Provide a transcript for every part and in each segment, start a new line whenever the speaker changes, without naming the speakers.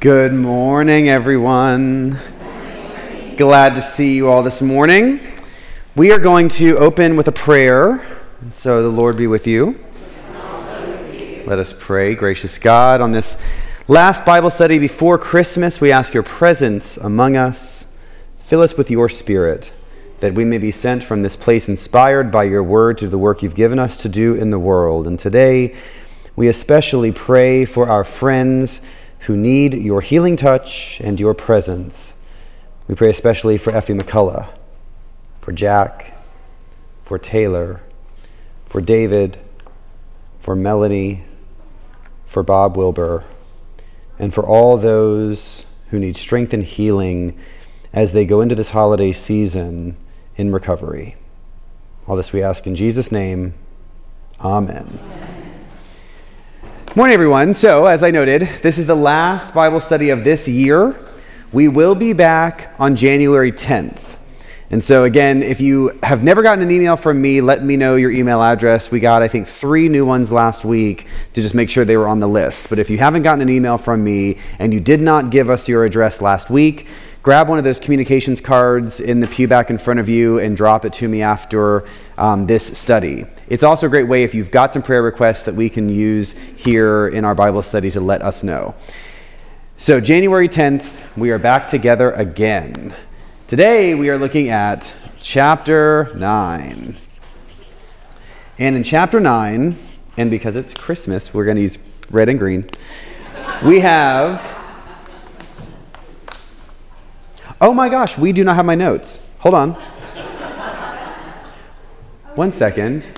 Good morning, everyone. Glad to see you all this morning. We are going to open with a prayer, so the Lord be with you. Let us pray. Gracious God, on this last Bible study before Christmas, we ask your presence among us. Fill us with your spirit, that we may be sent from this place inspired by your word to the work you've given us to do in the world. And today, we especially pray for our friends who need your healing touch and your presence. We pray especially for Effie McCullough, for Jack, for Taylor, for David, for Melanie, for Bob Wilbur, and for all those who need strength and healing as they go into this holiday season in recovery. All this we ask in Jesus' name. Amen. Morning, everyone. So, as I noted, this is the last Bible study of this year. We will be back on January 10th. And so, again, if you have never gotten an email from me, let me know your email address. We got, I think, three new ones last week to just make sure they were on the list. But if you haven't gotten an email from me and you did not give us your address last week, grab one of those communications cards in the pew back in front of you and drop it to me after um, this study. It's also a great way if you've got some prayer requests that we can use here in our Bible study to let us know. So, January 10th, we are back together again. Today, we are looking at chapter 9. And in chapter 9, and because it's Christmas, we're going to use red and green, we have Oh my gosh, we do not have my notes. Hold on. One second.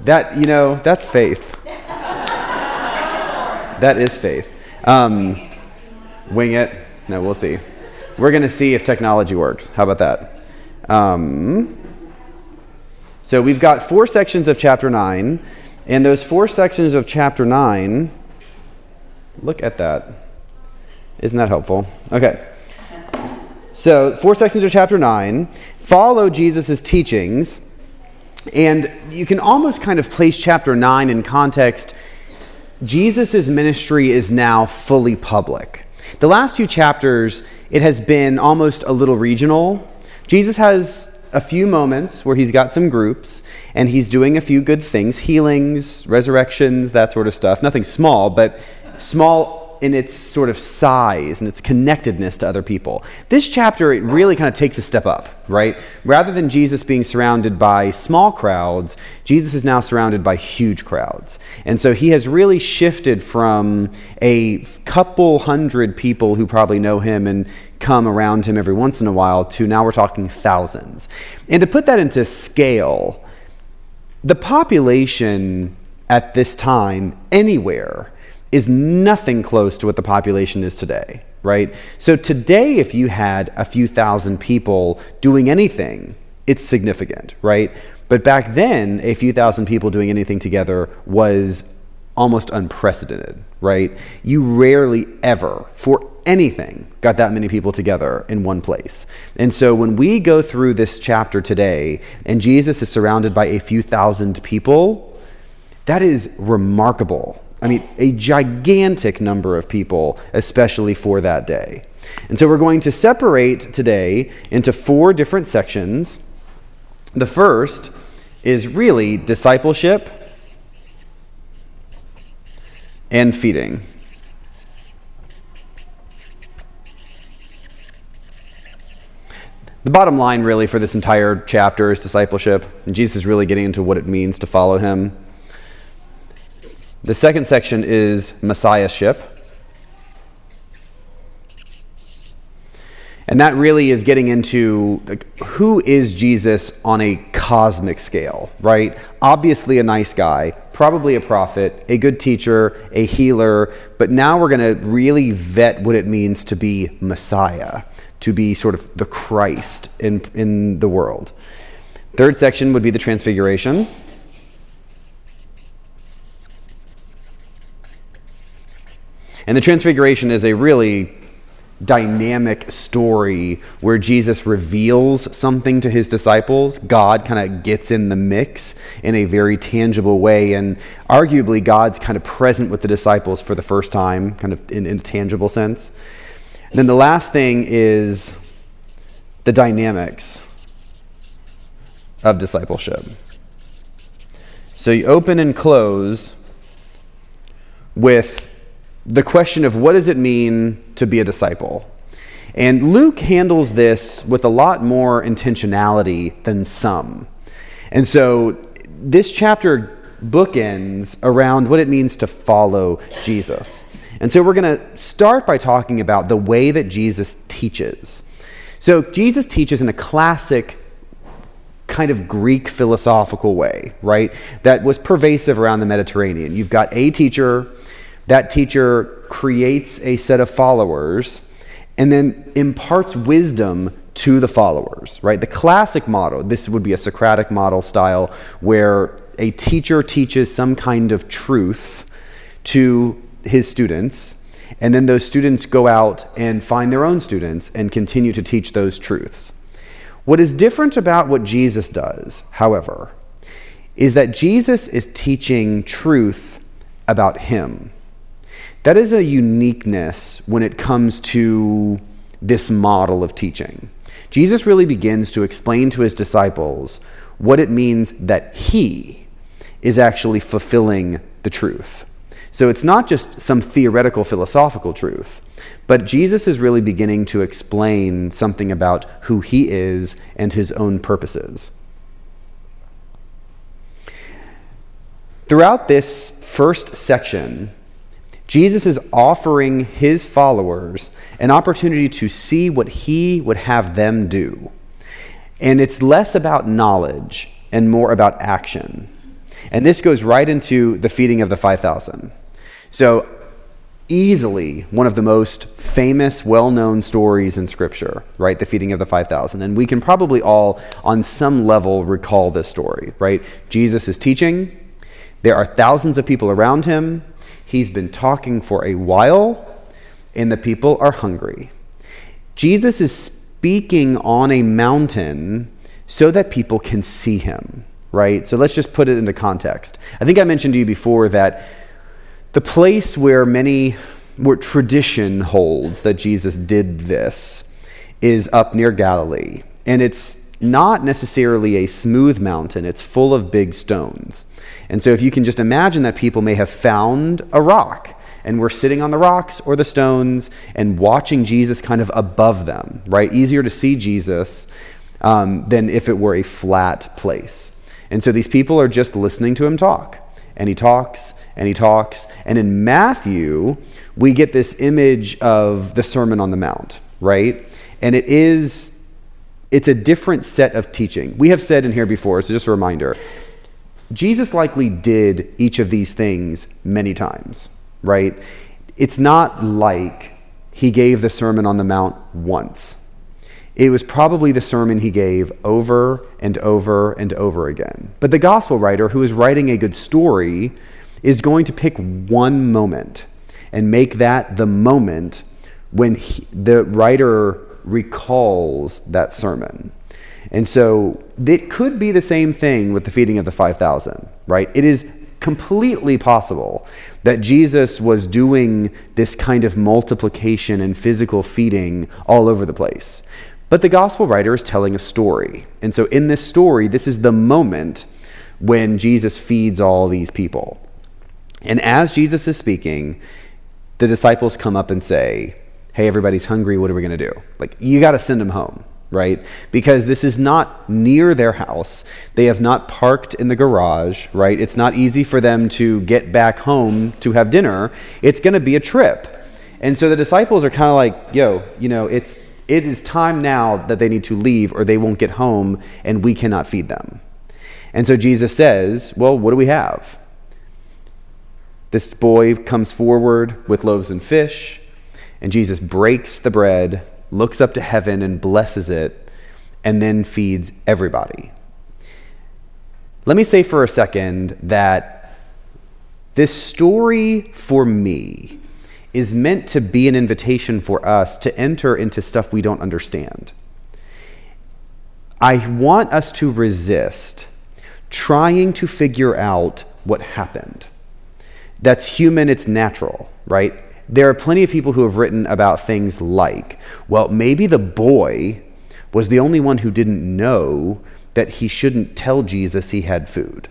That, you know, that's faith. That is faith. Um, wing it. No, we'll see. We're going to see if technology works. How about that? Um, so we've got four sections of chapter 9. And those four sections of chapter 9, look at that. Isn't that helpful? Okay. So, four sections of chapter 9 follow Jesus' teachings, and you can almost kind of place chapter 9 in context. Jesus' ministry is now fully public. The last few chapters, it has been almost a little regional. Jesus has a few moments where he's got some groups and he's doing a few good things healings, resurrections, that sort of stuff. Nothing small, but small in its sort of size and its connectedness to other people. This chapter, it really kind of takes a step up, right? Rather than Jesus being surrounded by small crowds, Jesus is now surrounded by huge crowds. And so he has really shifted from a couple hundred people who probably know him and come around him every once in a while to now we're talking thousands. And to put that into scale, the population at this time anywhere is nothing close to what the population is today, right? So today, if you had a few thousand people doing anything, it's significant, right? But back then, a few thousand people doing anything together was almost unprecedented, right? You rarely ever, for anything, got that many people together in one place. And so when we go through this chapter today and Jesus is surrounded by a few thousand people, that is remarkable I mean, a gigantic number of people, especially for that day. And so we're going to separate today into four different sections. The first is really discipleship and feeding. The bottom line, really, for this entire chapter is discipleship. And Jesus is really getting into what it means to follow him. The second section is messiahship. And that really is getting into like, who is Jesus on a cosmic scale, right? Obviously, a nice guy, probably a prophet, a good teacher, a healer, but now we're going to really vet what it means to be Messiah, to be sort of the Christ in, in the world. Third section would be the transfiguration. And the Transfiguration is a really dynamic story where Jesus reveals something to his disciples. God kind of gets in the mix in a very tangible way. And arguably, God's kind of present with the disciples for the first time, kind of in, in a tangible sense. And then the last thing is the dynamics of discipleship. So you open and close with the question of what does it mean to be a disciple? And Luke handles this with a lot more intentionality than some. And so this chapter bookends around what it means to follow Jesus. And so we're going to start by talking about the way that Jesus teaches. So Jesus teaches in a classic kind of Greek philosophical way, right? That was pervasive around the Mediterranean. You've got a teacher that teacher creates a set of followers and then imparts wisdom to the followers, right? The classic model, this would be a Socratic model style, where a teacher teaches some kind of truth to his students, and then those students go out and find their own students and continue to teach those truths. What is different about what Jesus does, however, is that Jesus is teaching truth about him. That is a uniqueness when it comes to this model of teaching. Jesus really begins to explain to his disciples what it means that he is actually fulfilling the truth. So it's not just some theoretical philosophical truth, but Jesus is really beginning to explain something about who he is and his own purposes. Throughout this first section, Jesus is offering his followers an opportunity to see what he would have them do. And it's less about knowledge and more about action. And this goes right into the feeding of the 5,000. So, easily one of the most famous, well known stories in Scripture, right? The feeding of the 5,000. And we can probably all, on some level, recall this story, right? Jesus is teaching, there are thousands of people around him. He's been talking for a while, and the people are hungry. Jesus is speaking on a mountain so that people can see him, right? So let's just put it into context. I think I mentioned to you before that the place where many, where tradition holds that Jesus did this is up near Galilee. And it's not necessarily a smooth mountain, it's full of big stones. And so, if you can just imagine that people may have found a rock and were sitting on the rocks or the stones and watching Jesus kind of above them, right? Easier to see Jesus um, than if it were a flat place. And so, these people are just listening to him talk. And he talks and he talks. And in Matthew, we get this image of the Sermon on the Mount, right? And it is it's a different set of teaching. We have said in here before, so just a reminder Jesus likely did each of these things many times, right? It's not like he gave the Sermon on the Mount once. It was probably the sermon he gave over and over and over again. But the gospel writer, who is writing a good story, is going to pick one moment and make that the moment when he, the writer recalls that sermon. And so it could be the same thing with the feeding of the 5,000, right? It is completely possible that Jesus was doing this kind of multiplication and physical feeding all over the place. But the gospel writer is telling a story. And so in this story, this is the moment when Jesus feeds all these people. And as Jesus is speaking, the disciples come up and say, hey, everybody's hungry. What are we going to do? Like, you got to send them home, right? Because this is not near their house. They have not parked in the garage, right? It's not easy for them to get back home to have dinner. It's going to be a trip. And so the disciples are kind of like, yo, you know, it's, it is time now that they need to leave or they won't get home and we cannot feed them. And so Jesus says, well, what do we have? This boy comes forward with loaves and fish. And Jesus breaks the bread, looks up to heaven, and blesses it, and then feeds everybody. Let me say for a second that this story for me is meant to be an invitation for us to enter into stuff we don't understand. I want us to resist trying to figure out what happened. That's human, it's natural, right? There are plenty of people who have written about things like, well, maybe the boy was the only one who didn't know that he shouldn't tell Jesus he had food,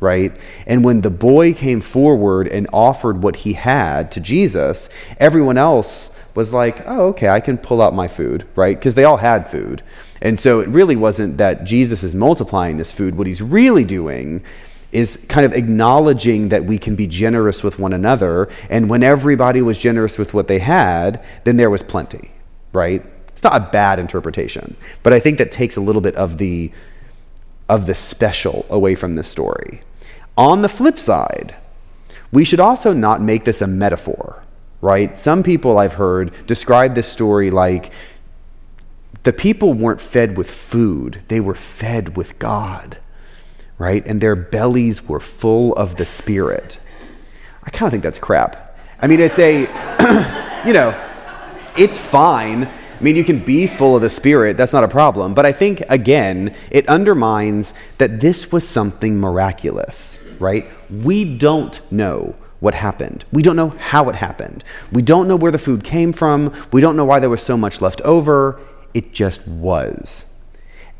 right? And when the boy came forward and offered what he had to Jesus, everyone else was like, oh, okay, I can pull out my food, right? Because they all had food. And so it really wasn't that Jesus is multiplying this food. What he's really doing is kind of acknowledging that we can be generous with one another. And when everybody was generous with what they had, then there was plenty, right? It's not a bad interpretation, but I think that takes a little bit of the of the special away from this story. On the flip side, we should also not make this a metaphor, right? Some people I've heard describe this story like the people weren't fed with food, they were fed with God right? And their bellies were full of the Spirit. I kind of think that's crap. I mean, it's a, you know, it's fine. I mean, you can be full of the Spirit, that's not a problem. But I think, again, it undermines that this was something miraculous, right? We don't know what happened. We don't know how it happened. We don't know where the food came from. We don't know why there was so much left over. It just was.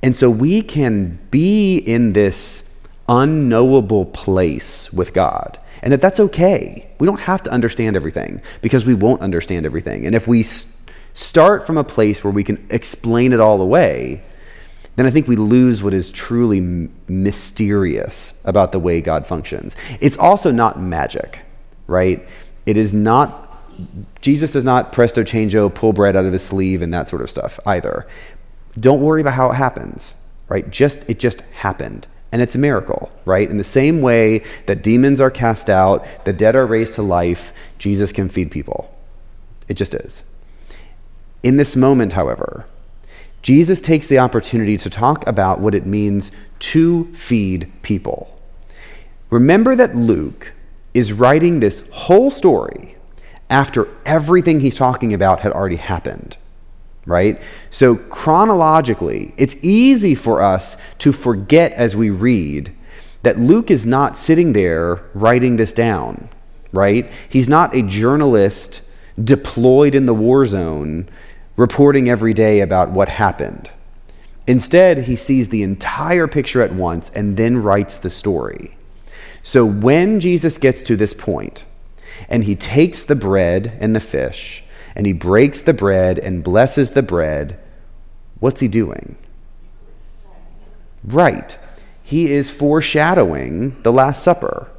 And so we can be in this unknowable place with God. And that that's okay. We don't have to understand everything because we won't understand everything. And if we start from a place where we can explain it all away, then I think we lose what is truly mysterious about the way God functions. It's also not magic, right? It is not, Jesus does not presto changeo, pull bread out of his sleeve and that sort of stuff either. Don't worry about how it happens, right? Just, it just happened and it's a miracle, right? In the same way that demons are cast out, the dead are raised to life, Jesus can feed people. It just is. In this moment, however, Jesus takes the opportunity to talk about what it means to feed people. Remember that Luke is writing this whole story after everything he's talking about had already happened right? So, chronologically, it's easy for us to forget as we read that Luke is not sitting there writing this down, right? He's not a journalist deployed in the war zone reporting every day about what happened. Instead, he sees the entire picture at once and then writes the story. So, when Jesus gets to this point, and he takes the bread and the fish, and he breaks the bread and blesses the bread, what's he doing? Right. He is foreshadowing the Last Supper.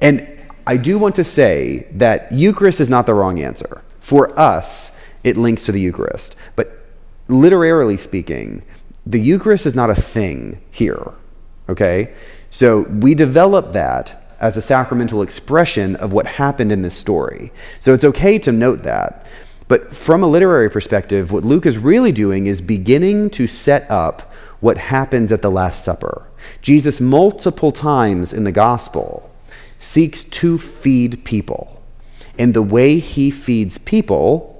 And I do want to say that Eucharist is not the wrong answer. For us, it links to the Eucharist. But literarily speaking, the Eucharist is not a thing here. Okay? So we develop that as a sacramental expression of what happened in this story. So it's okay to note that. But from a literary perspective, what Luke is really doing is beginning to set up what happens at the Last Supper. Jesus, multiple times in the gospel, seeks to feed people. And the way he feeds people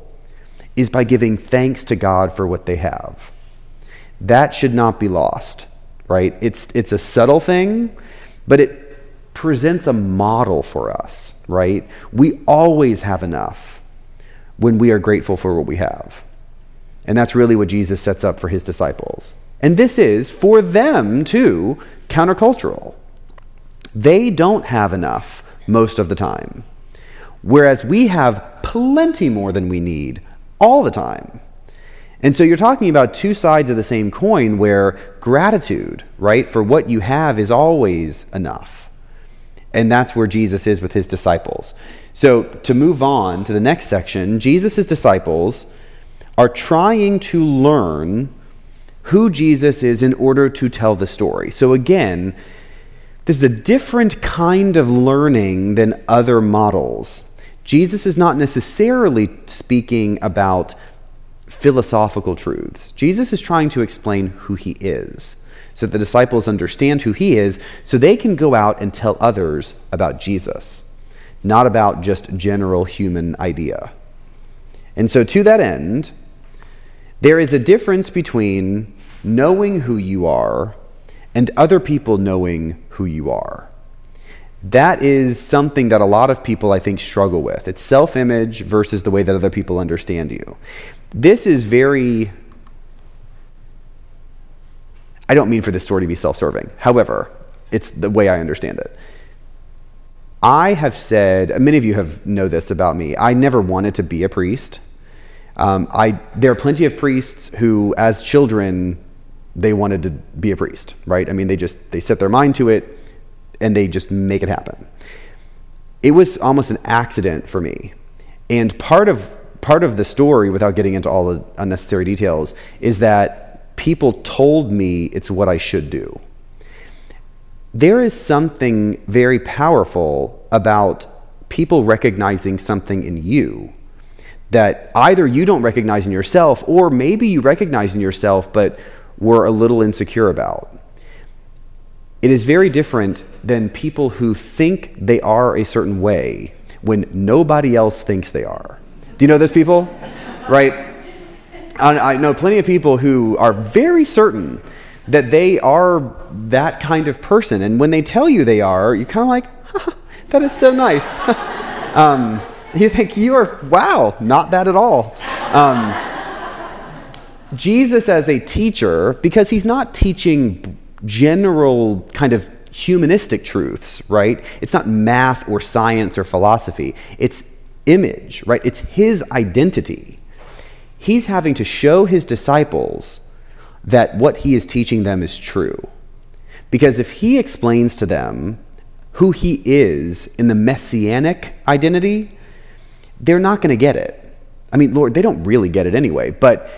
is by giving thanks to God for what they have. That should not be lost, right? It's, it's a subtle thing, but it presents a model for us, right? We always have enough when we are grateful for what we have. And that's really what Jesus sets up for his disciples. And this is, for them too, countercultural. They don't have enough most of the time, whereas we have plenty more than we need all the time. And so you're talking about two sides of the same coin where gratitude, right, for what you have is always enough. And that's where Jesus is with his disciples. So, to move on to the next section, Jesus' disciples are trying to learn who Jesus is in order to tell the story. So, again, this is a different kind of learning than other models. Jesus is not necessarily speaking about philosophical truths. Jesus is trying to explain who he is so that the disciples understand who he is, so they can go out and tell others about Jesus. not about just general human idea. And so, to that end, there is a difference between knowing who you are and other people knowing who you are. That is something that a lot of people, I think, struggle with. It's self image versus the way that other people understand you. This is very. I don't mean for this story to be self serving. However, it's the way I understand it. I have said, many of you have know this about me. I never wanted to be a priest. Um, I, there are plenty of priests who, as children, they wanted to be a priest, right? I mean, they just they set their mind to it, and they just make it happen. It was almost an accident for me, and part of part of the story, without getting into all the unnecessary details, is that people told me it's what I should do there is something very powerful about people recognizing something in you that either you don't recognize in yourself or maybe you recognize in yourself but were a little insecure about. It is very different than people who think they are a certain way when nobody else thinks they are. Do you know those people? right? I know plenty of people who are very certain that they are that kind of person. And when they tell you they are, you're kind of like, that is so nice. um, you think you are, wow, not bad at all. Um, Jesus, as a teacher, because he's not teaching general kind of humanistic truths, right? It's not math or science or philosophy, it's image, right? It's his identity. He's having to show his disciples that what he is teaching them is true. Because if he explains to them who he is in the messianic identity, they're not going to get it. I mean, Lord, they don't really get it anyway, but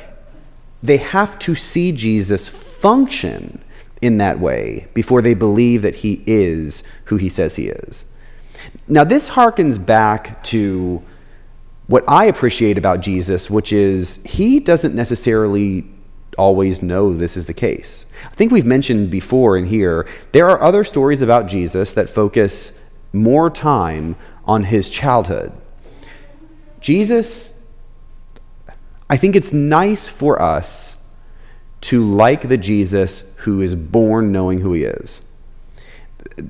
they have to see Jesus function in that way before they believe that he is who he says he is. Now, this harkens back to what I appreciate about Jesus, which is he doesn't necessarily always know this is the case. I think we've mentioned before in here, there are other stories about Jesus that focus more time on his childhood. Jesus, I think it's nice for us to like the Jesus who is born knowing who he is.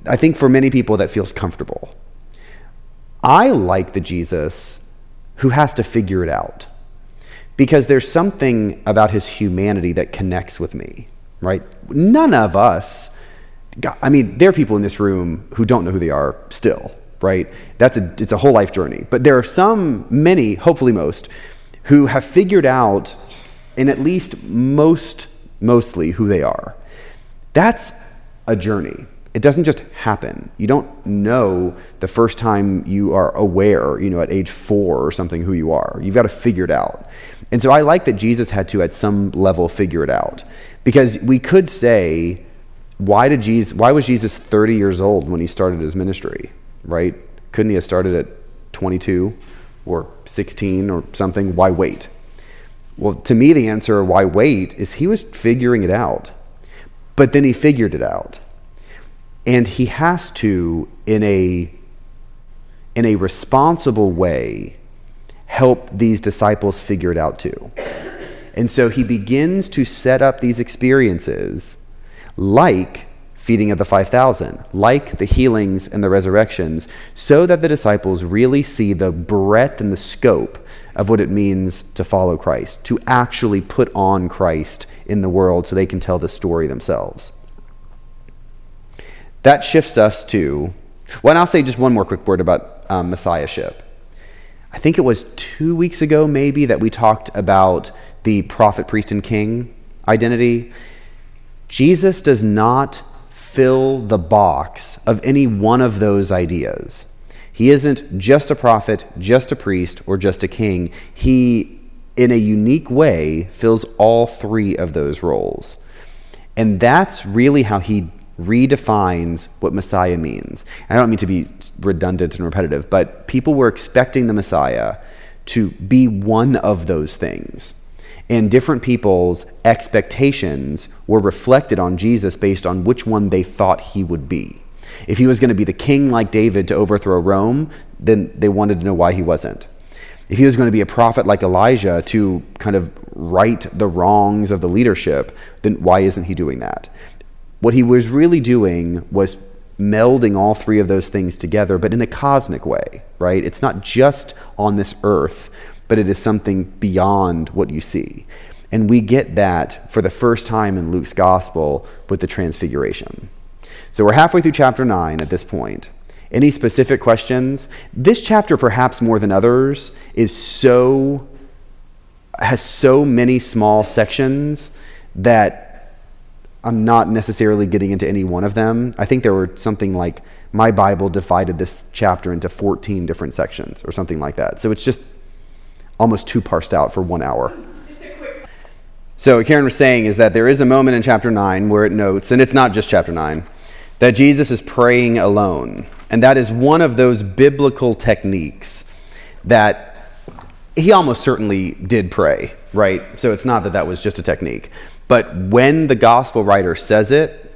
I think for many people that feels comfortable. I like the Jesus who has to figure it out because there's something about his humanity that connects with me, right? None of us, I mean, there are people in this room who don't know who they are still, right? That's a, it's a whole life journey. But there are some, many, hopefully most, who have figured out, in at least most, mostly, who they are. That's a journey. It doesn't just happen. You don't know the first time you are aware, you know, at age four or something, who you are. You've got to figure it out. And so I like that Jesus had to, at some level, figure it out. Because we could say, why, did Jesus, why was Jesus 30 years old when he started his ministry, right? Couldn't he have started at 22 or 16 or something? Why wait? Well, to me, the answer, why wait, is he was figuring it out. But then he figured it out. And he has to, in a, in a responsible way, help these disciples figure it out too. And so he begins to set up these experiences like feeding of the 5,000, like the healings and the resurrections, so that the disciples really see the breadth and the scope of what it means to follow Christ, to actually put on Christ in the world so they can tell the story themselves. That shifts us to, well, and I'll say just one more quick word about um, messiahship. I think it was two weeks ago, maybe, that we talked about the prophet, priest, and king identity. Jesus does not fill the box of any one of those ideas. He isn't just a prophet, just a priest, or just a king. He, in a unique way, fills all three of those roles. And that's really how he redefines what Messiah means. And I don't mean to be redundant and repetitive, but people were expecting the Messiah to be one of those things. And different people's expectations were reflected on Jesus based on which one they thought he would be. If he was going to be the king like David to overthrow Rome, then they wanted to know why he wasn't. If he was going to be a prophet like Elijah to kind of right the wrongs of the leadership, then why isn't he doing that? What he was really doing was melding all three of those things together, but in a cosmic way, right? It's not just on this earth, but it is something beyond what you see. And we get that for the first time in Luke's gospel with the transfiguration. So we're halfway through chapter 9 at this point. Any specific questions? This chapter, perhaps more than others, is so has so many small sections that I'm not necessarily getting into any one of them. I think there were something like my Bible divided this chapter into 14 different sections or something like that. So it's just almost too parsed out for one hour. So, Karen was saying is that there is a moment in chapter 9 where it notes, and it's not just chapter 9, that Jesus is praying alone. And that is one of those biblical techniques that he almost certainly did pray, right? So it's not that that was just a technique. But when the gospel writer says it,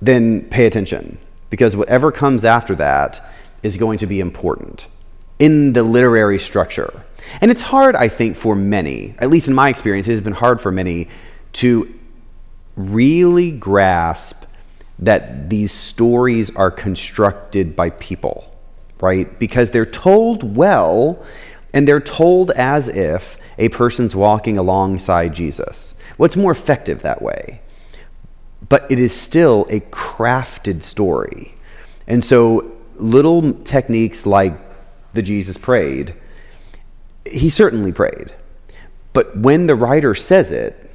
then pay attention because whatever comes after that is going to be important in the literary structure. And it's hard, I think, for many, at least in my experience, it has been hard for many to really grasp that these stories are constructed by people, right? Because they're told well and they're told as if a person's walking alongside Jesus. What's more effective that way? But it is still a crafted story. And so little techniques like the Jesus prayed, he certainly prayed. But when the writer says it,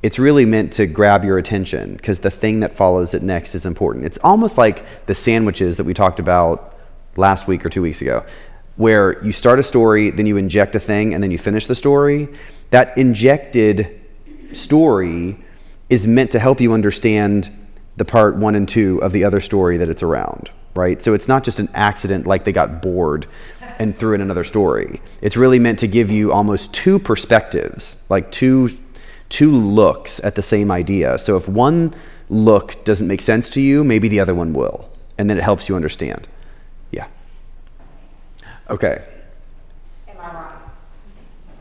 it's really meant to grab your attention because the thing that follows it next is important. It's almost like the sandwiches that we talked about last week or two weeks ago, where you start a story, then you inject a thing, and then you finish the story. That injected story is meant to help you understand the part one and two of the other story that it's around, right? So it's not just an accident like they got bored and threw in another story. It's really meant to give you almost two perspectives, like two two looks at the same idea. So if one look doesn't make sense to you, maybe the other one will. And then it helps you understand. Okay.
Am I right?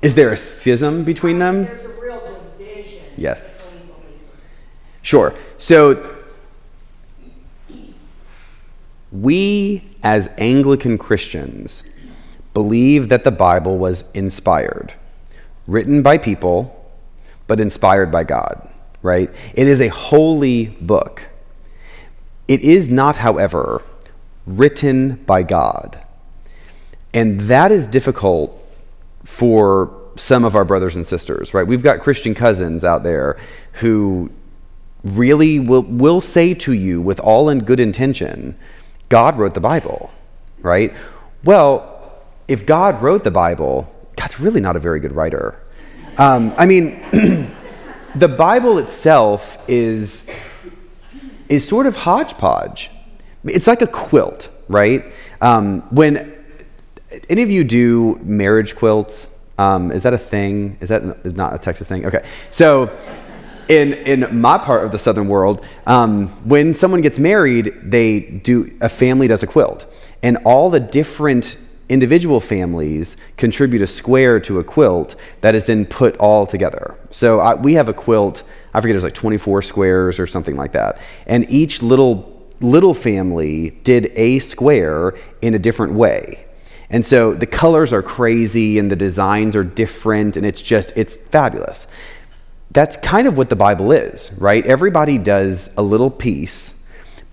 Is there a schism between them?
There's a real division.
Yes. Sure. So we, as Anglican Christians, believe that the Bible was inspired, written by people but inspired by God, right? It is a holy book. It is not, however, written by God. And that is difficult for some of our brothers and sisters, right? We've got Christian cousins out there who really will, will say to you with all in good intention, God wrote the Bible, right? Well, if God wrote the Bible, God's really not a very good writer. Um, I mean, the Bible itself is, is sort of hodgepodge. It's like a quilt, right? Um, when any of you do marriage quilts, um, is that a thing? Is that not a Texas thing? Okay. So, in, in my part of the southern world, um, when someone gets married, they do a family does a quilt, and all the different individual families contribute a square to a quilt that is then put all together. So I, we have a quilt, I forget, it's like 24 squares or something like that. And each little little family did a square in a different way. And so the colors are crazy and the designs are different and it's just it's fabulous. That's kind of what the Bible is, right? Everybody does a little piece,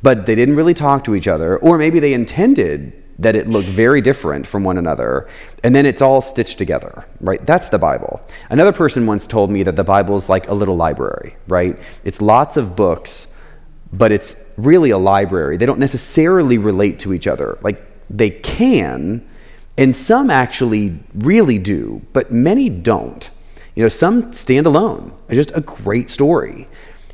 but they didn't really talk to each other or maybe they intended that it look very different from one another, and then it's all stitched together, right? That's the Bible. Another person once told me that the Bible is like a little library, right? It's lots of books, but it's really a library. They don't necessarily relate to each other. Like they can, and some actually really do, but many don't. You know, some stand alone. Just a great story.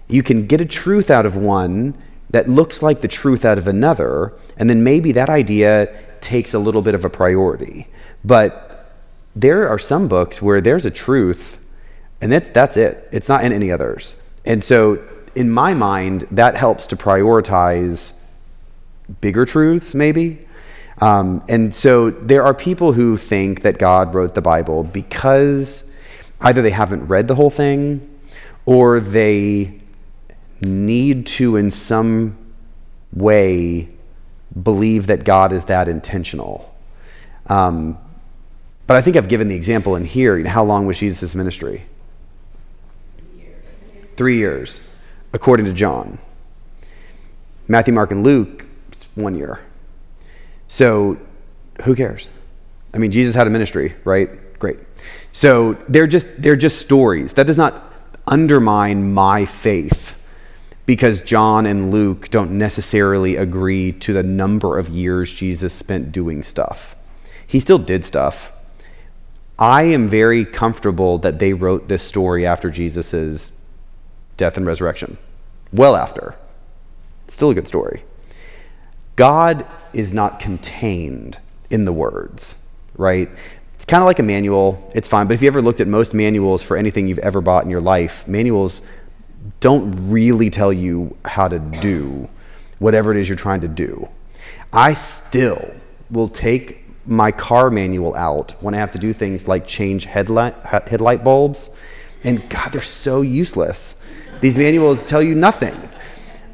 You can get a truth out of one that looks like the truth out of another, and then maybe that idea takes a little bit of a priority. But there are some books where there's a truth, and that's, that's it. It's not in any others. And so, in my mind, that helps to prioritize bigger truths, maybe. Um, and so there are people who think that God wrote the Bible because either they haven't read the whole thing or they need to, in some way, believe that God is that intentional. Um, but I think I've given the example in here. How long was Jesus' ministry? Three years, according to John. Matthew, Mark, and Luke, one year. So who cares? I mean, Jesus had a ministry, right? Great. So they're just they're just stories. That does not undermine my faith because John and Luke don't necessarily agree to the number of years Jesus spent doing stuff. He still did stuff. I am very comfortable that they wrote this story after Jesus' death and resurrection. Well after. Still a good story. God is not contained in the words, right? It's kind of like a manual. It's fine. But if you ever looked at most manuals for anything you've ever bought in your life, manuals don't really tell you how to do whatever it is you're trying to do. I still will take my car manual out when I have to do things like change headlight, headlight bulbs. And God, they're so useless. These manuals tell you nothing.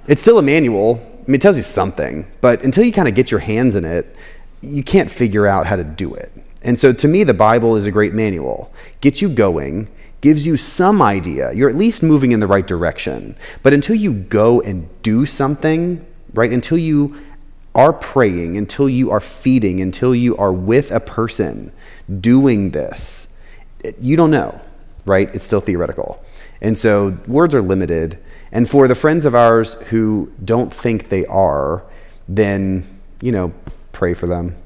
It's still a manual. I mean, it tells you something, but until you kind of get your hands in it, you can't figure out how to do it. And so to me, the Bible is a great manual. Gets you going, gives you some idea. You're at least moving in the right direction. But until you go and do something, right, until you are praying, until you are feeding, until you are with a person doing this, you don't know, right? It's still theoretical. And so words are limited. And for the friends of ours who don't think they are, then, you know, pray for them.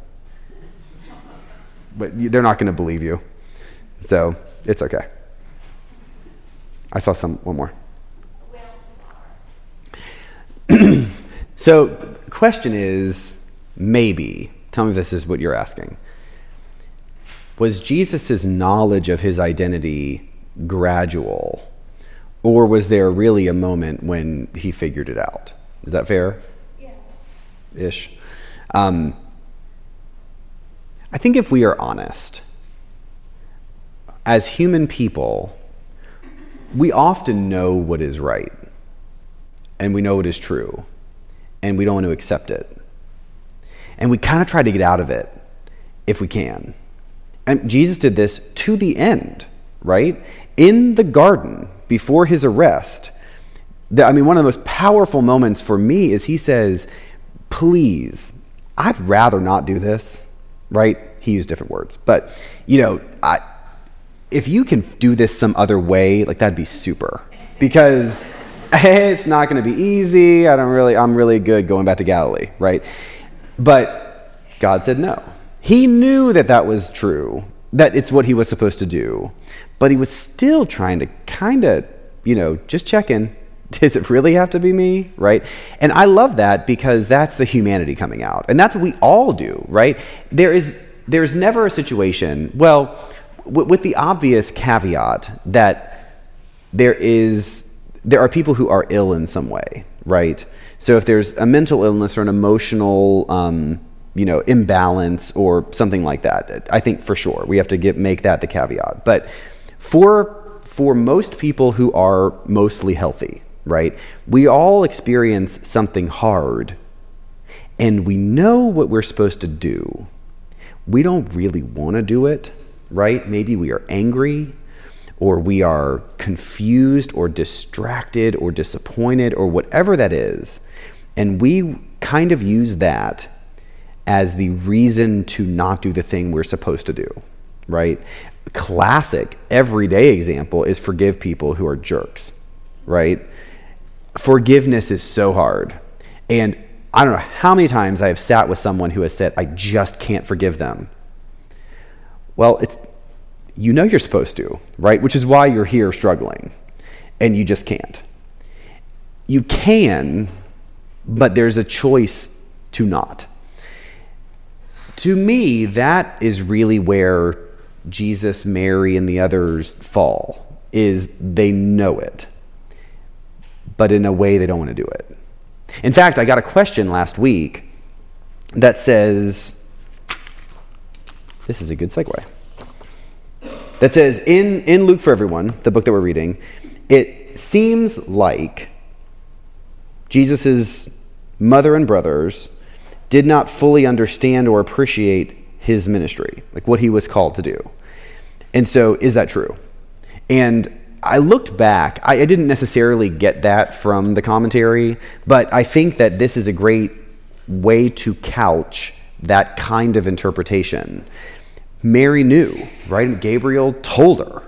But they're not going to believe you. So it's okay. I saw some, one more. so, question is maybe, tell me if this is what you're asking. Was Jesus' knowledge of his identity gradual? Or was there really a moment when he figured it out? Is that fair?
Yeah.
Ish. Um, I think if we are honest, as human people, we often know what is right and we know it is true and we don't want to accept it. And we kind of try to get out of it if we can. And Jesus did this to the end, right? In the garden before his arrest. I mean, one of the most powerful moments for me is he says, Please, I'd rather not do this, right? He used different words. But, you know, I, if you can do this some other way, like that'd be super. Because it's not going to be easy. I don't really, I'm really good going back to Galilee, right? But God said no. He knew that that was true, that it's what he was supposed to do. But he was still trying to kind of, you know, just check in. Does it really have to be me? Right? And I love that because that's the humanity coming out. And that's what we all do, right? There is there's never a situation, well, w- with the obvious caveat that there is there are people who are ill in some way, right? So if there's a mental illness or an emotional um, you know, imbalance or something like that. I think for sure we have to get, make that the caveat. But for for most people who are mostly healthy, right? We all experience something hard and we know what we're supposed to do. We don't really want to do it, right? Maybe we are angry or we are confused or distracted or disappointed or whatever that is. And we kind of use that as the reason to not do the thing we're supposed to do, right? Classic everyday example is forgive people who are jerks, right? Forgiveness is so hard. And I don't know how many times I have sat with someone who has said, I just can't forgive them. Well, it's, you know you're supposed to, right? Which is why you're here struggling, and you just can't. You can, but there's a choice to not to me, that is really where Jesus, Mary, and the others fall, is they know it, but in a way they don't want to do it. In fact, I got a question last week that says, this is a good segue. That says, in, in Luke for Everyone, the book that we're reading, it seems like Jesus' mother and brothers did not fully understand or appreciate his ministry, like what he was called to do. And so, is that true? And I looked back, I, I didn't necessarily get that from the commentary, but I think that this is a great way to couch that kind of interpretation. Mary knew, right? And Gabriel told her.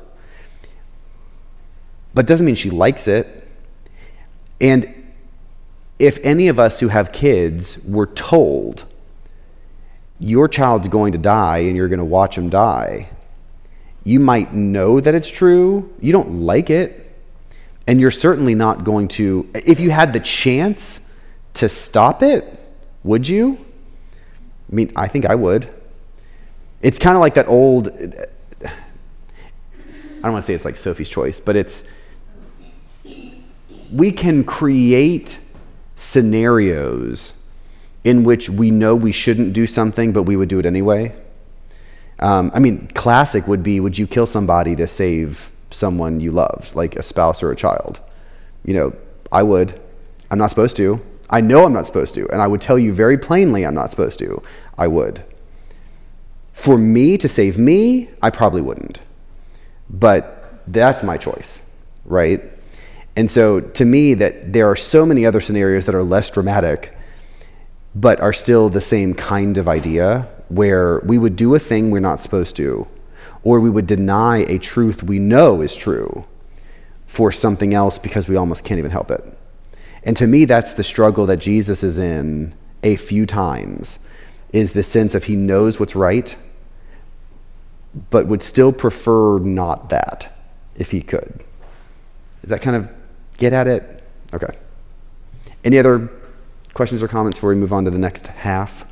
But doesn't mean she likes it. And if any of us who have kids were told, your child's going to die and you're going to watch him die, you might know that it's true. You don't like it. And you're certainly not going to, if you had the chance to stop it, would you? I mean, I think I would. It's kind of like that old, I don't want to say it's like Sophie's Choice, but it's, we can create scenarios in which we know we shouldn't do something, but we would do it anyway. Um, I mean, classic would be would you kill somebody to save someone you loved, like a spouse or a child? You know, I would. I'm not supposed to. I know I'm not supposed to, and I would tell you very plainly I'm not supposed to. I would. For me to save me, I probably wouldn't. But that's my choice, right? And so to me that there are so many other scenarios that are less dramatic but are still the same kind of idea where we would do a thing we're not supposed to or we would deny a truth we know is true for something else because we almost can't even help it. And to me, that's the struggle that Jesus is in a few times, is the sense of he knows what's right, but would still prefer not that if he could. Does that kind of get at it? Okay. Any other questions or comments before we move on to the next half?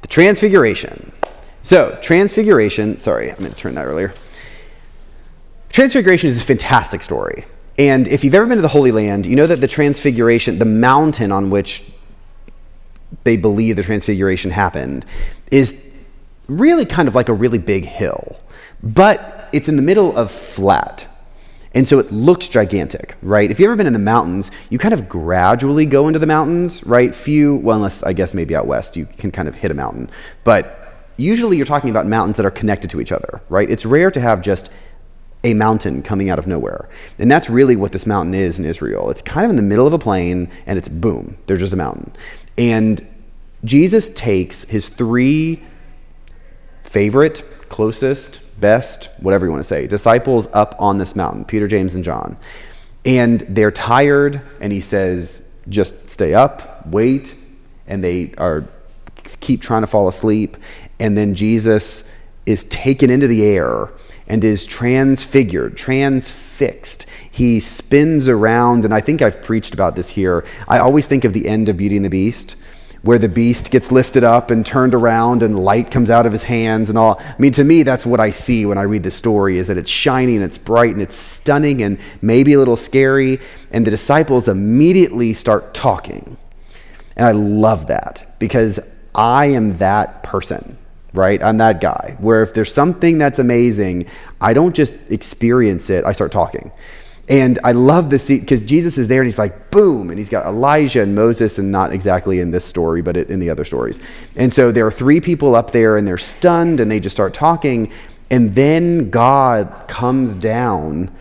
The Transfiguration. So, Transfiguration, sorry, I meant to turn that earlier. Transfiguration is a fantastic story. And if you've ever been to the Holy Land, you know that the Transfiguration, the mountain on which they believe the Transfiguration happened, is really kind of like a really big hill. But it's in the middle of flat. And so it looks gigantic, right? If you've ever been in the mountains, you kind of gradually go into the mountains, right? Few, well, unless I guess maybe out west, you can kind of hit a mountain. But usually you're talking about mountains that are connected to each other, right? It's rare to have just a mountain coming out of nowhere. And that's really what this mountain is in Israel. It's kind of in the middle of a plain, and it's boom, there's just a mountain. And Jesus takes his three favorite, closest, best, whatever you want to say, disciples up on this mountain Peter, James, and John. And they're tired, and he says, just stay up, wait. And they are keep trying to fall asleep. And then Jesus is taken into the air and is transfigured, transfixed. He spins around, and I think I've preached about this here. I always think of the end of Beauty and the Beast where the beast gets lifted up and turned around and light comes out of his hands and all. I mean, to me, that's what I see when I read the story is that it's shiny and it's bright and it's stunning and maybe a little scary. And the disciples immediately start talking. And I love that because I am that person, right? I'm that guy where if there's something that's amazing, I don't just experience it, I start talking. And I love this because Jesus is there and he's like, boom, and he's got Elijah and Moses, and not exactly in this story, but in the other stories. And so there are three people up there and they're stunned and they just start talking. And then God comes down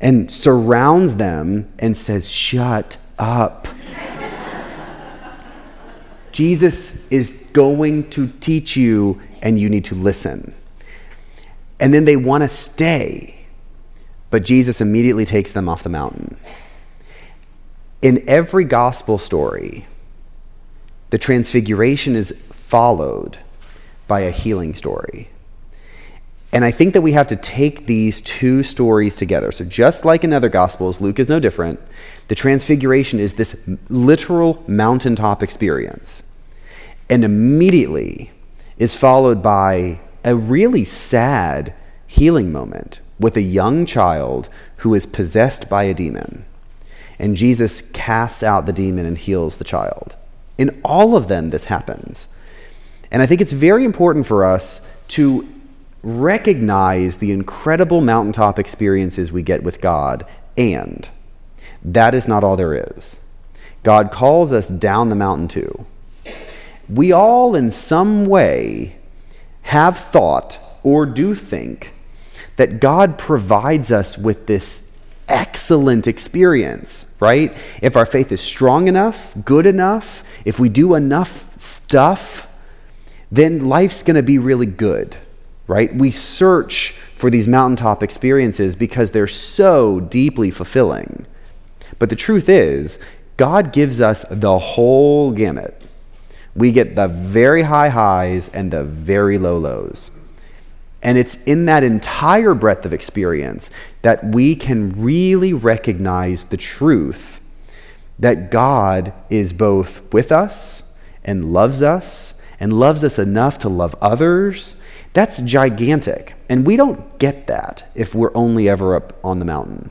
and surrounds them and says, Shut up. Jesus is going to teach you, and you need to listen. And then they want to stay. But Jesus immediately takes them off the mountain. In every gospel story, the transfiguration is followed by a healing story. And I think that we have to take these two stories together. So, just like in other Gospels, Luke is no different. The Transfiguration is this literal mountaintop experience. And immediately is followed by a really sad healing moment with a young child who is possessed by a demon. and Jesus casts out the demon and heals the child. In all of them, this happens. And I think it's very important for us to recognize the incredible mountaintop experiences we get with God, and that is not all there is. God calls us down the mountain too. We all, in some way, have thought or do think that God provides us with this excellent experience, right? If our faith is strong enough, good enough, if we do enough stuff, then life's going to be really good, right? We search for these mountaintop experiences because they're so deeply fulfilling. But the truth is, God gives us the whole gamut. We get the very high highs and the very low lows. And it's in that entire breadth of experience that we can really recognize the truth that God is both with us and loves us and loves us enough to love others. That's gigantic. And we don't get that if we're only ever up on the mountain.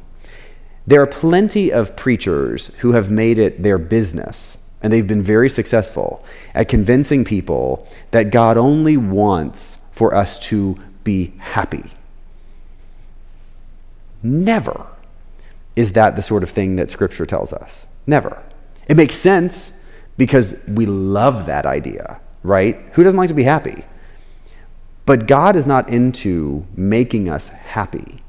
There are plenty of preachers who have made it their business, and they've been very successful at convincing people that God only wants for us to be happy. Never is that the sort of thing that Scripture tells us. Never. It makes sense because we love that idea, right? Who doesn't like to be happy? But God is not into making us happy.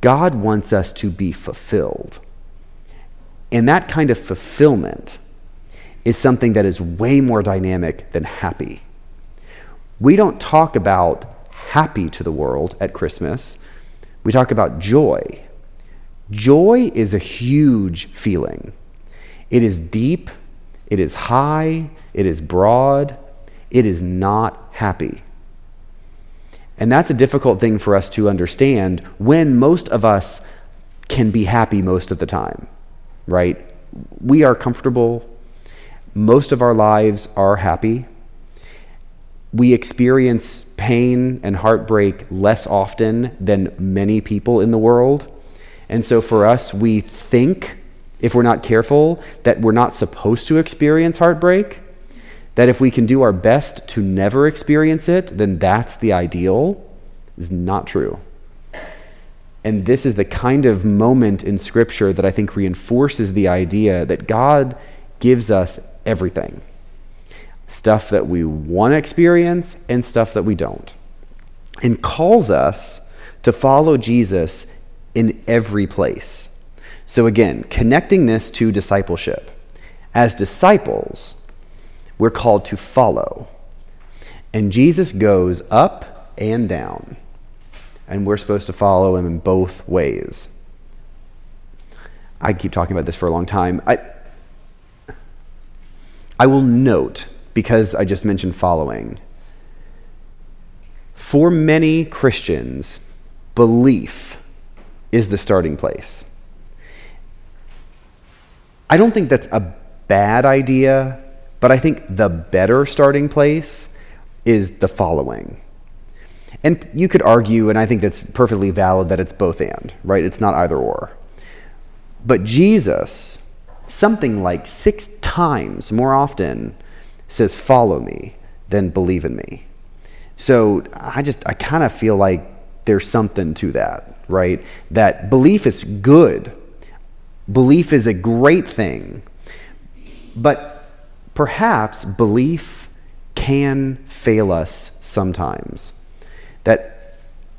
God wants us to be fulfilled. And that kind of fulfillment is something that is way more dynamic than happy. We don't talk about happy to the world at Christmas, we talk about joy. Joy is a huge feeling. It is deep, it is high, it is broad, it is not happy. And that's a difficult thing for us to understand when most of us can be happy most of the time, right? We are comfortable. Most of our lives are happy. We experience pain and heartbreak less often than many people in the world. And so for us, we think, if we're not careful, that we're not supposed to experience heartbreak. That if we can do our best to never experience it, then that's the ideal, is not true. And this is the kind of moment in Scripture that I think reinforces the idea that God gives us everything stuff that we want to experience and stuff that we don't, and calls us to follow Jesus in every place. So, again, connecting this to discipleship. As disciples, we're called to follow. And Jesus goes up and down, and we're supposed to follow him in both ways. I keep talking about this for a long time. I, I will note because I just mentioned following. For many Christians, belief is the starting place. I don't think that's a bad idea, but I think the better starting place is the following. And you could argue, and I think that's perfectly valid, that it's both and, right? It's not either or. But Jesus, something like six times more often, says, Follow me, then believe in me. So I just, I kind of feel like there's something to that, right? That belief is good, belief is a great thing, but perhaps belief can fail us sometimes. That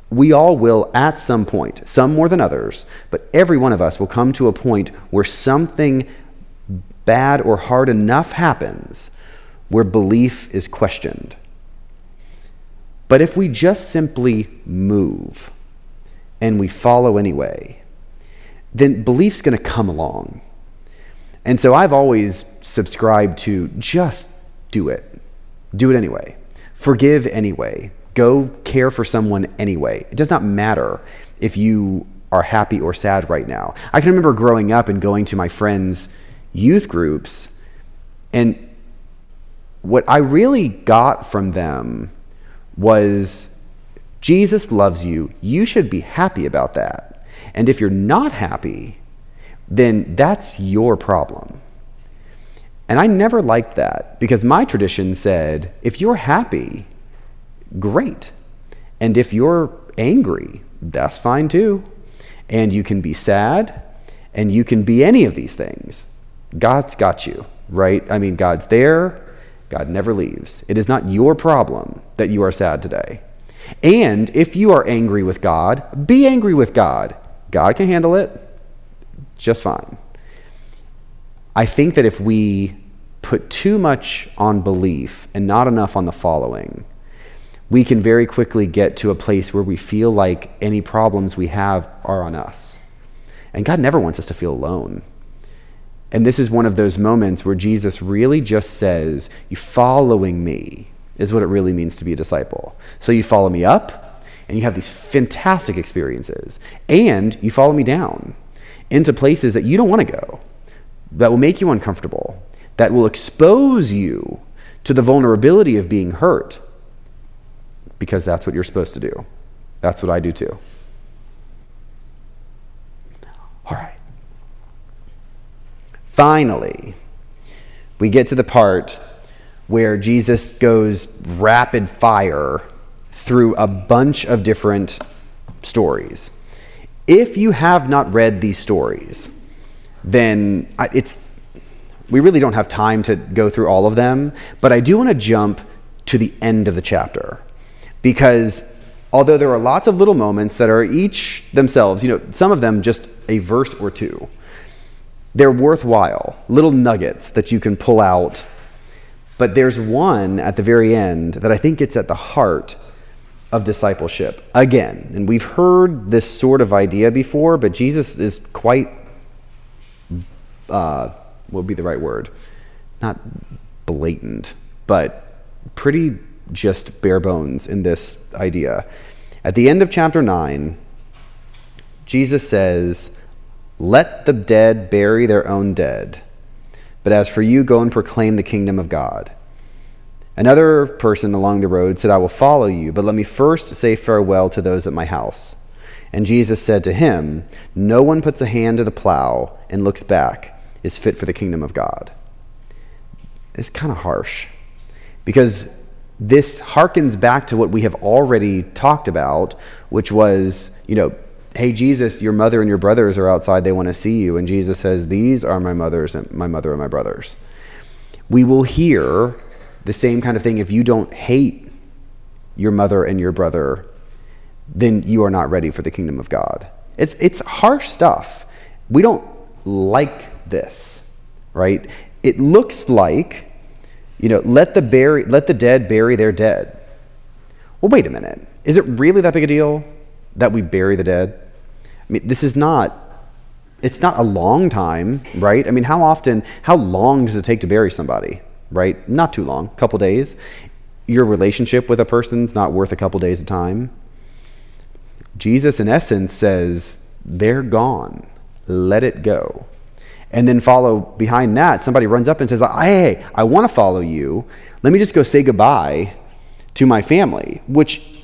we all will at some point, some more than others, but every one of us will come to a point where something bad or hard enough happens where belief is questioned. But if we just simply move and we follow anyway, then belief's going to come along. And so I've always subscribed to just do it. Do it anyway. Forgive anyway. Go care for someone anyway. It does not matter if you are happy or sad right now. I can remember growing up and going to my friends' youth groups and what I really got from them was Jesus loves you. You should be happy about that. And if you're not happy, then that's your problem. And I never liked that because my tradition said if you're happy, great. And if you're angry, that's fine too. And you can be sad and you can be any of these things. God's got you, right? I mean, God's there, God never leaves. It is not your problem that you are sad today. And if you are angry with God, be angry with God. God can handle it just fine. I think that if we put too much on belief and not enough on the following, we can very quickly get to a place where we feel like any problems we have are on us. And God never wants us to feel alone. And this is one of those moments where Jesus really just says, You following me is what it really means to be a disciple. So you follow me up, and you have these fantastic experiences, and you follow me down into places that you don't want to go, that will make you uncomfortable, that will expose you to the vulnerability of being hurt, because that's what you're supposed to do. That's what I do too. All right. Finally, we get to the part where Jesus goes rapid fire through a bunch of different stories. If you have not read these stories, then it's we really don't have time to go through all of them, but I do want to jump to the end of the chapter because although there are lots of little moments that are each themselves, you know, some of them just a verse or two, they're worthwhile, little nuggets that you can pull out. But there's one at the very end that I think it's at the heart of discipleship. Again, and we've heard this sort of idea before, but Jesus is quite uh, what would be the right word? Not blatant, but pretty just bare bones in this idea. At the end of chapter 9, Jesus says, Let the dead bury their own dead. But as for you, go and proclaim the kingdom of God. Another person along the road said, I will follow you, but let me first say farewell to those at my house. And Jesus said to him, No one puts a hand to the plow and looks back is fit for the kingdom of God. It's kind of harsh because this harkens back to what we have already talked about, which was, you know, hey Jesus, your mother and your brothers are outside, they want to see you. And Jesus says, These are my mothers and my mother and my brothers. We will hear the same kind of thing if you don't hate your mother and your brother, then you are not ready for the kingdom of God. It's, it's harsh stuff. We don't like this, right? It looks like, you know, let the, bury, let the dead bury their dead. Well, wait a minute. Is it really that big a deal that we bury the dead? This is not, it's not a long time, right? I mean, how often, how long does it take to bury somebody, right? Not too long, a couple days. Your relationship with a person's not worth a couple days of time. Jesus, in essence, says, they're gone. Let it go. And then follow behind that, somebody runs up and says, Hey, I want to follow you. Let me just go say goodbye to my family, which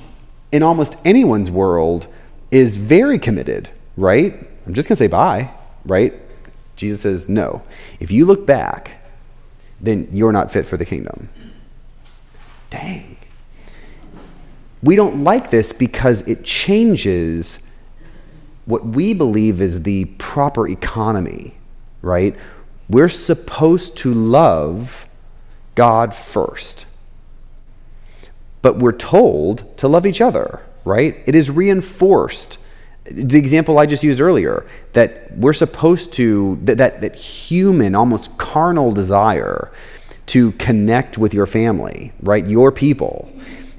in almost anyone's world is very committed, right? I'm just going to say bye, right? Jesus says, No. If you look back, then you're not fit for the kingdom. Dang. We don't like this because it changes what we believe is the proper economy right? We're supposed to love God first. But we're told to love each other, right? It is reinforced. The example I just used earlier that we're supposed to, that, that, that human, almost carnal desire to connect with your family, right? Your people.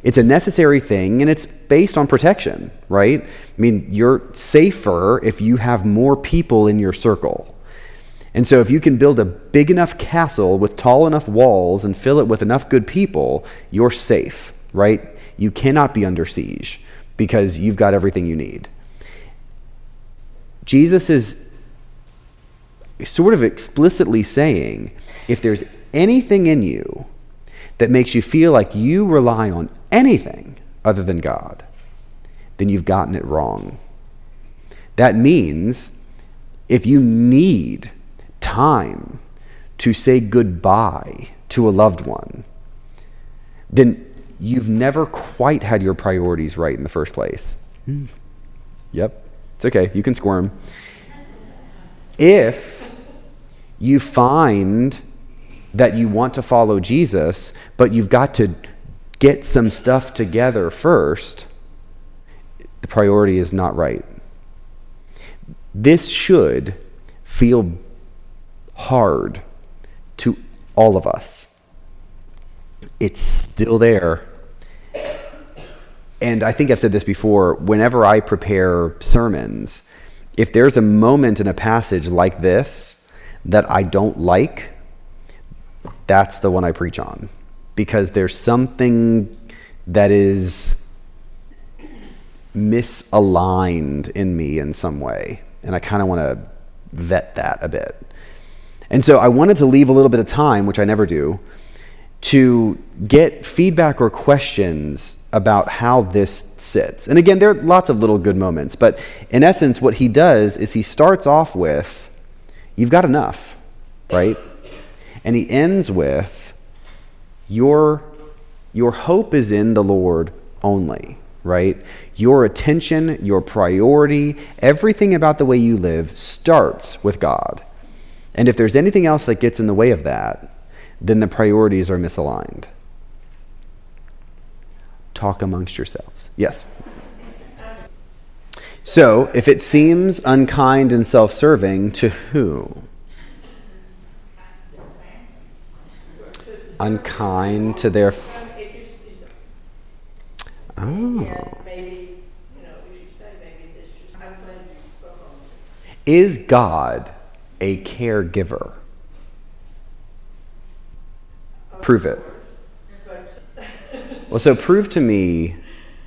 It's a necessary thing and it's based on protection, right? I mean, you're safer if you have more people in your circle. And so, if you can build a big enough castle with tall enough walls and fill it with enough good people, you're safe, right? You cannot be under siege because you've got everything you need. Jesus is sort of explicitly saying if there's anything in you that makes you feel like you rely on anything other than God, then you've gotten it wrong. That means if you need time to say goodbye to a loved one, then you've never quite had your priorities right in the first place. Hmm. Yep, it's okay, you can squirm. If you find that you want to follow Jesus, but you've got to get some stuff together first, the priority is not right. This should feel hard to all of us. It's still there. And I think I've said this before whenever I prepare sermons, if there's a moment in a passage like this that I don't like, that's the one I preach on. Because there's something that is misaligned in me in some way. And I kind of want to vet that a bit. And so I wanted to leave a little bit of time, which I never do, to get feedback or questions about how this sits. And again, there are lots of little good moments, but in essence, what he does is he starts off with, You've got enough, right? And he ends with, Your, your hope is in the Lord only, right? Your attention, your priority, everything about the way you live starts with God. And if there's anything else that gets in the way of that, then the priorities are misaligned. Talk amongst yourselves. Yes. So, if it seems unkind and self serving, to who? Unkind to their. F- oh. Is God a caregiver? Prove it. Well, so prove to me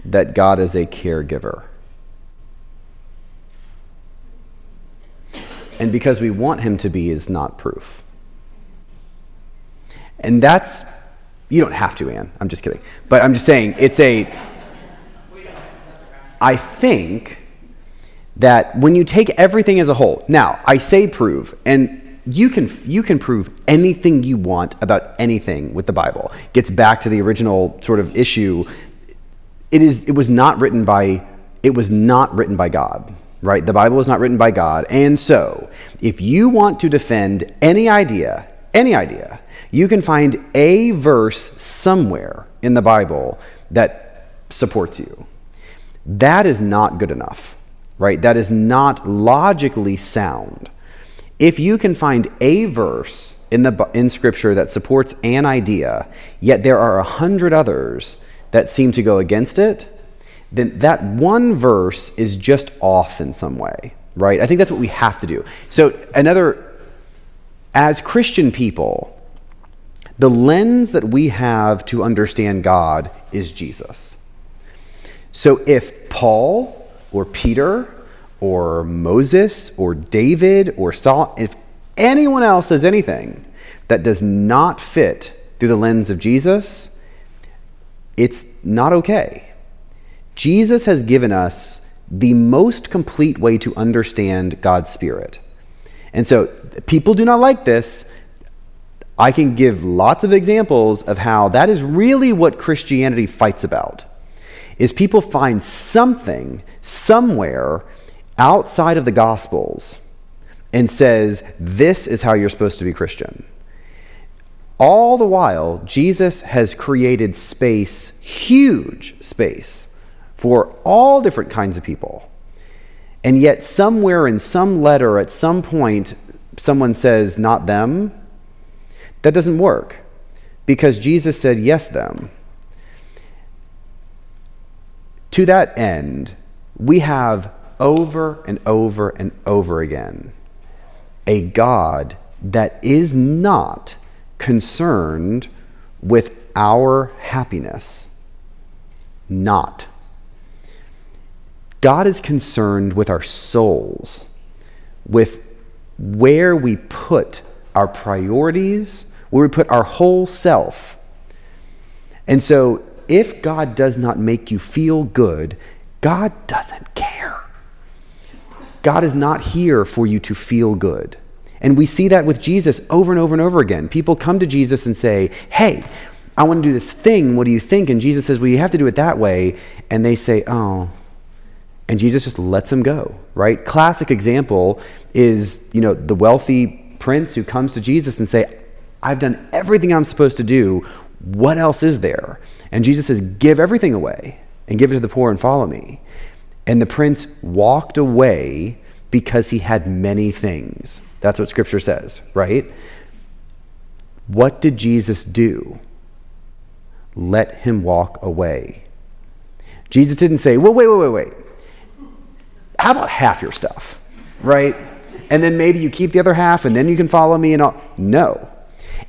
that God is a caregiver. And because we want him to be is not proof. And that's, you don't have to, Anne. I'm just kidding. But I'm just saying, it's a, I think that when you take everything as a whole, now I say prove, and you can you can prove anything you want about anything with the Bible. Gets back to the original sort of issue. It is it was not written by it was not written by God, right? The Bible was not written by God. And so, if you want to defend any idea, any idea, you can find a verse somewhere in the Bible that supports you. That is not good enough, right? That is not logically sound. If you can find a verse in, the, in Scripture that supports an idea, yet there are a hundred others that seem to go against it, then that one verse is just off in some way, right? I think that's what we have to do. So, another, as Christian people, the lens that we have to understand God is Jesus. So, if Paul or Peter or Moses or David or Saul, if anyone else says anything that does not fit through the lens of Jesus, it's not okay. Jesus has given us the most complete way to understand God's Spirit. And so people do not like this. I can give lots of examples of how that is really what Christianity fights about. Is people find something somewhere outside of the Gospels and says, This is how you're supposed to be Christian. All the while, Jesus has created space, huge space, for all different kinds of people. And yet, somewhere in some letter at some point, someone says, Not them. That doesn't work because Jesus said, Yes, them. To that end, we have over and over and over again a God that is not concerned with our happiness. Not. God is concerned with our souls, with where we put our priorities, where we put our whole self. And so, if God does not make you feel good, God doesn't care. God is not here for you to feel good. And we see that with Jesus over and over and over again. People come to Jesus and say, Hey, I want to do this thing. What do you think? And Jesus says, Well, you have to do it that way. And they say, Oh. And Jesus just lets them go, right? Classic example is, you know, the wealthy prince who comes to Jesus and say, I've done everything I'm supposed to do. What else is there? And Jesus says, Give everything away and give it to the poor and follow me. And the prince walked away because he had many things. That's what scripture says, right? What did Jesus do? Let him walk away. Jesus didn't say, well, wait, wait, wait, wait. How about half your stuff, right? And then maybe you keep the other half and then you can follow me and all. No.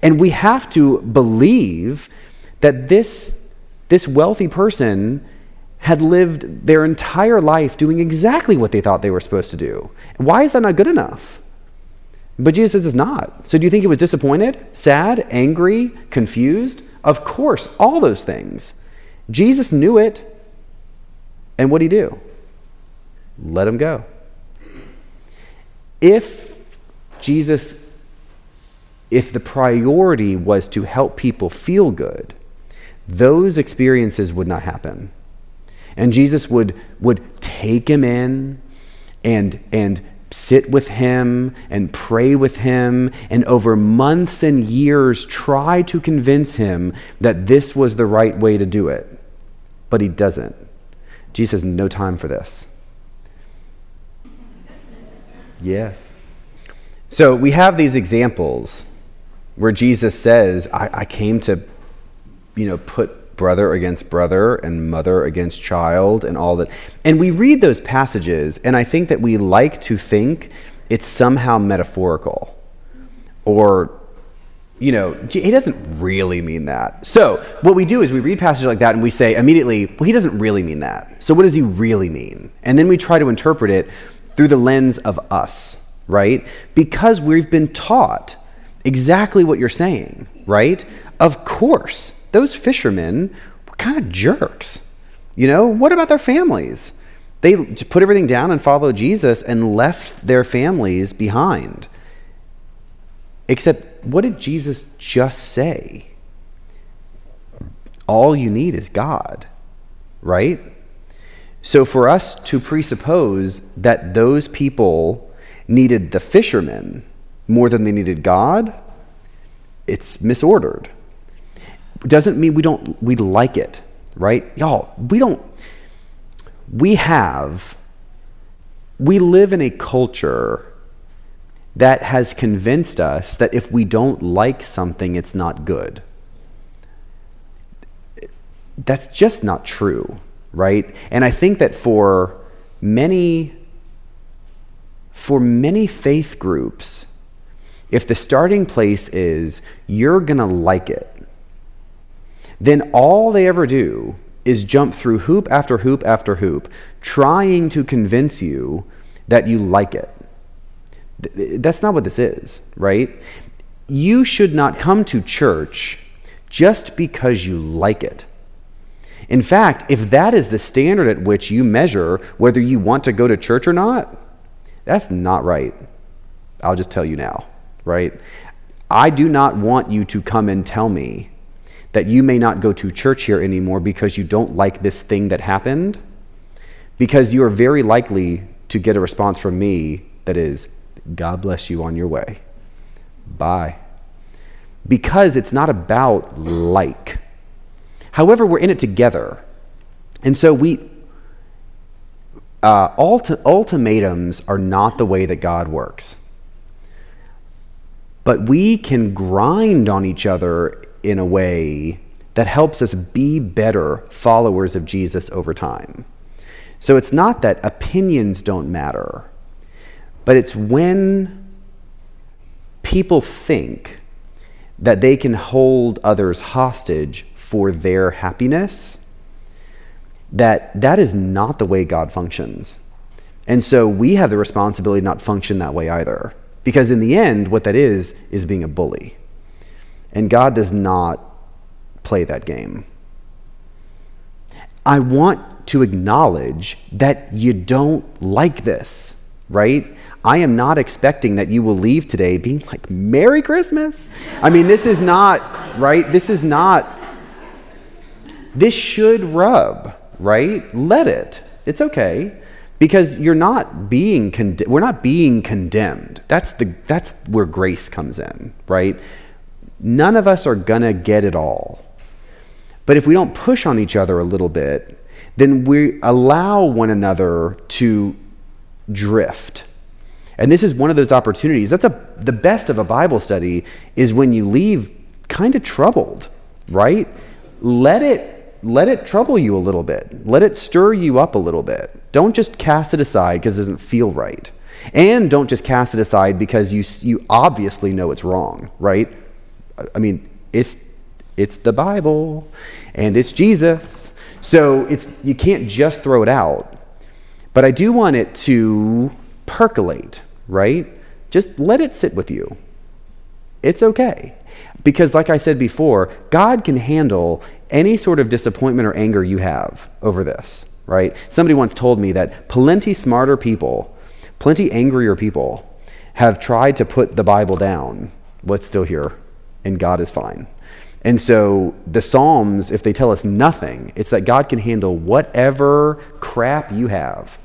And we have to believe that this, this wealthy person had lived their entire life doing exactly what they thought they were supposed to do. Why is that not good enough? But Jesus says it's not. So do you think he was disappointed, sad, angry, confused? Of course, all those things. Jesus knew it. And what did he do? Let him go. If Jesus, if the priority was to help people feel good, those experiences would not happen. And Jesus would, would take him in and, and sit with him and pray with him, and over months and years try to convince him that this was the right way to do it. But he doesn't. Jesus has no time for this. Yes. So we have these examples where Jesus says, I, I came to, you know, put brother against brother and mother against child and all that. And we read those passages, and I think that we like to think it's somehow metaphorical or you know, he doesn't really mean that. So, what we do is we read passages like that and we say immediately, well, he doesn't really mean that. So, what does he really mean? And then we try to interpret it through the lens of us, right? Because we've been taught exactly what you're saying, right? Of course, those fishermen were kind of jerks. You know, what about their families? They put everything down and followed Jesus and left their families behind. Except, what did Jesus just say? All you need is God, right? So, for us to presuppose that those people needed the fishermen more than they needed God, it's misordered doesn't mean we don't we like it, right? Y'all, we don't we have we live in a culture that has convinced us that if we don't like something, it's not good. That's just not true, right? And I think that for many for many faith groups, if the starting place is you're going to like it, then all they ever do is jump through hoop after hoop after hoop, trying to convince you that you like it. That's not what this is, right? You should not come to church just because you like it. In fact, if that is the standard at which you measure whether you want to go to church or not, that's not right. I'll just tell you now, right? I do not want you to come and tell me that you may not go to church here anymore because you don't like this thing that happened, because you are very likely to get a response from me that is, God bless you on your way. Bye. Because it's not about like. However, we're in it together. And so we, uh, ulti- ultimatums are not the way that God works. But we can grind on each other in a way that helps us be better followers of Jesus over time. So it's not that opinions don't matter, but it's when people think that they can hold others hostage for their happiness that that is not the way God functions. And so we have the responsibility to not function that way either. Because in the end, what that is, is being a bully. And God does not play that game. I want to acknowledge that you don't like this, right? I am not expecting that you will leave today being like, Merry Christmas. I mean, this is not, right? This is not, this should rub, right? Let it. It's okay. Because you're not being, con- we're not being condemned. That's, the, that's where grace comes in, right? None of us are gonna get it all. But if we don't push on each other a little bit, then we allow one another to drift. And this is one of those opportunities. That's a, the best of a Bible study is when you leave kind of troubled, right? Let it let it trouble you a little bit. Let it stir you up a little bit. Don't just cast it aside because it doesn't feel right. And don't just cast it aside because you you obviously know it's wrong, right? I mean, it's it's the Bible and it's Jesus. So it's you can't just throw it out. But I do want it to percolate, right? Just let it sit with you. It's okay. Because, like I said before, God can handle any sort of disappointment or anger you have over this, right? Somebody once told me that plenty smarter people, plenty angrier people, have tried to put the Bible down. What's still here? And God is fine. And so the Psalms, if they tell us nothing, it's that God can handle whatever crap you have.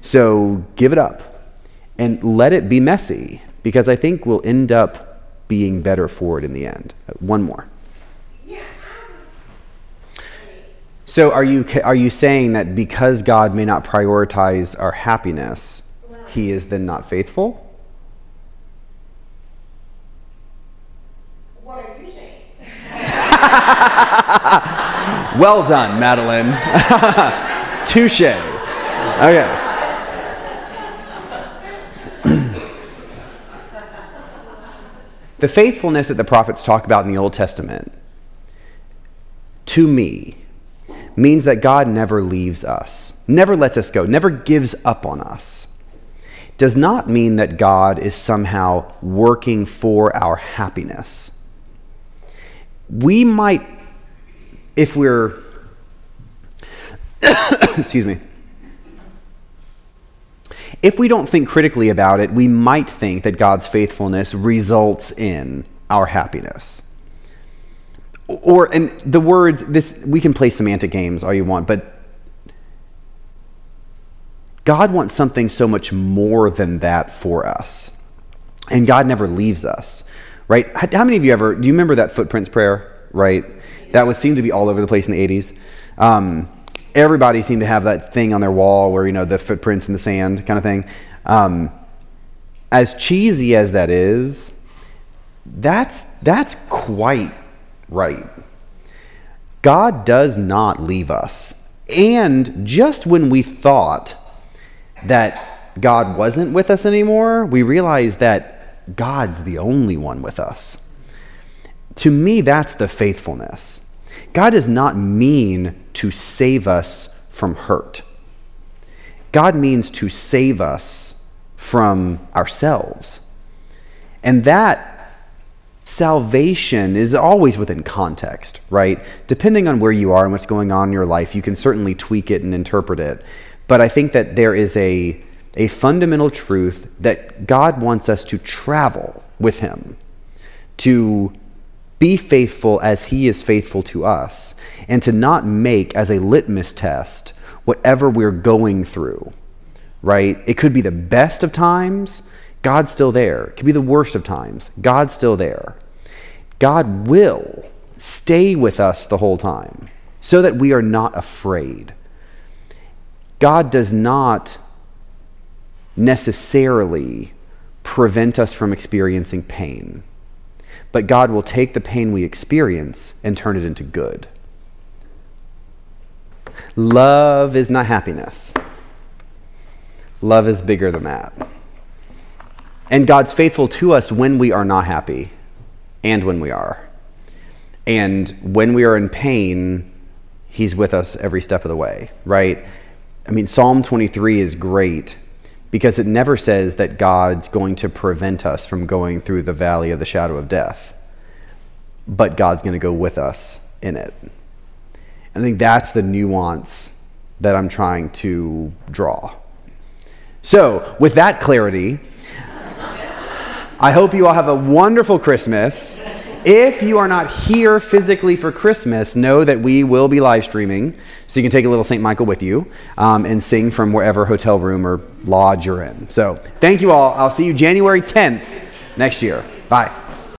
So give it up and let it be messy because I think we'll end up being better for it in the end. One more. So are you are you saying that because God may not prioritize our happiness, he is then not faithful?
What are you saying?
well done, Madeline. Touche. Okay. the faithfulness that the prophets talk about in the Old Testament, to me, means that God never leaves us, never lets us go, never gives up on us. Does not mean that God is somehow working for our happiness. We might, if we're, excuse me, if we don't think critically about it, we might think that God's faithfulness results in our happiness. Or, and the words, this, we can play semantic games all you want, but God wants something so much more than that for us. And God never leaves us, right? How many of you ever, do you remember that footprints prayer, right? That was seemed to be all over the place in the 80s. Um, everybody seemed to have that thing on their wall where, you know, the footprints in the sand kind of thing. Um, as cheesy as that is, that's, that's quite right. God does not leave us. And just when we thought that God wasn't with us anymore, we realize God's the only one with us. To me, that's the faithfulness. God does not mean to save us from hurt. God means to save us from ourselves. And that salvation is always within context, right? Depending on where you are and what's going on in your life, you can certainly tweak it and interpret it. But I think that there is a, a fundamental truth that God wants us to travel with Him, to be faithful as He is faithful to us, and to not make as a litmus test whatever we're going through, right? It could be the best of times, God's still there. It could be the worst of times, God's still there. God will stay with us the whole time so that we are not afraid. God does not necessarily prevent us from experiencing pain, but God will take the pain we experience and turn it into good. Love is not happiness. Love is bigger than that. And God's faithful to us when we are not happy and when we are. And when we are in pain, He's with us every step of the way, right? I mean, Psalm 23 is great because it never says that God's going to prevent us from going through the valley of the shadow of death, but God's going to go with us in it. I think that's the nuance that I'm trying to draw. So, with that clarity, I hope you all have a wonderful Christmas. If you are not here physically for Christmas, know that we will be live streaming, so you can take a little St. Michael with you um, and sing from wherever hotel room or lodge you're in. So, thank you all. I'll see you January 10th next year. Bye.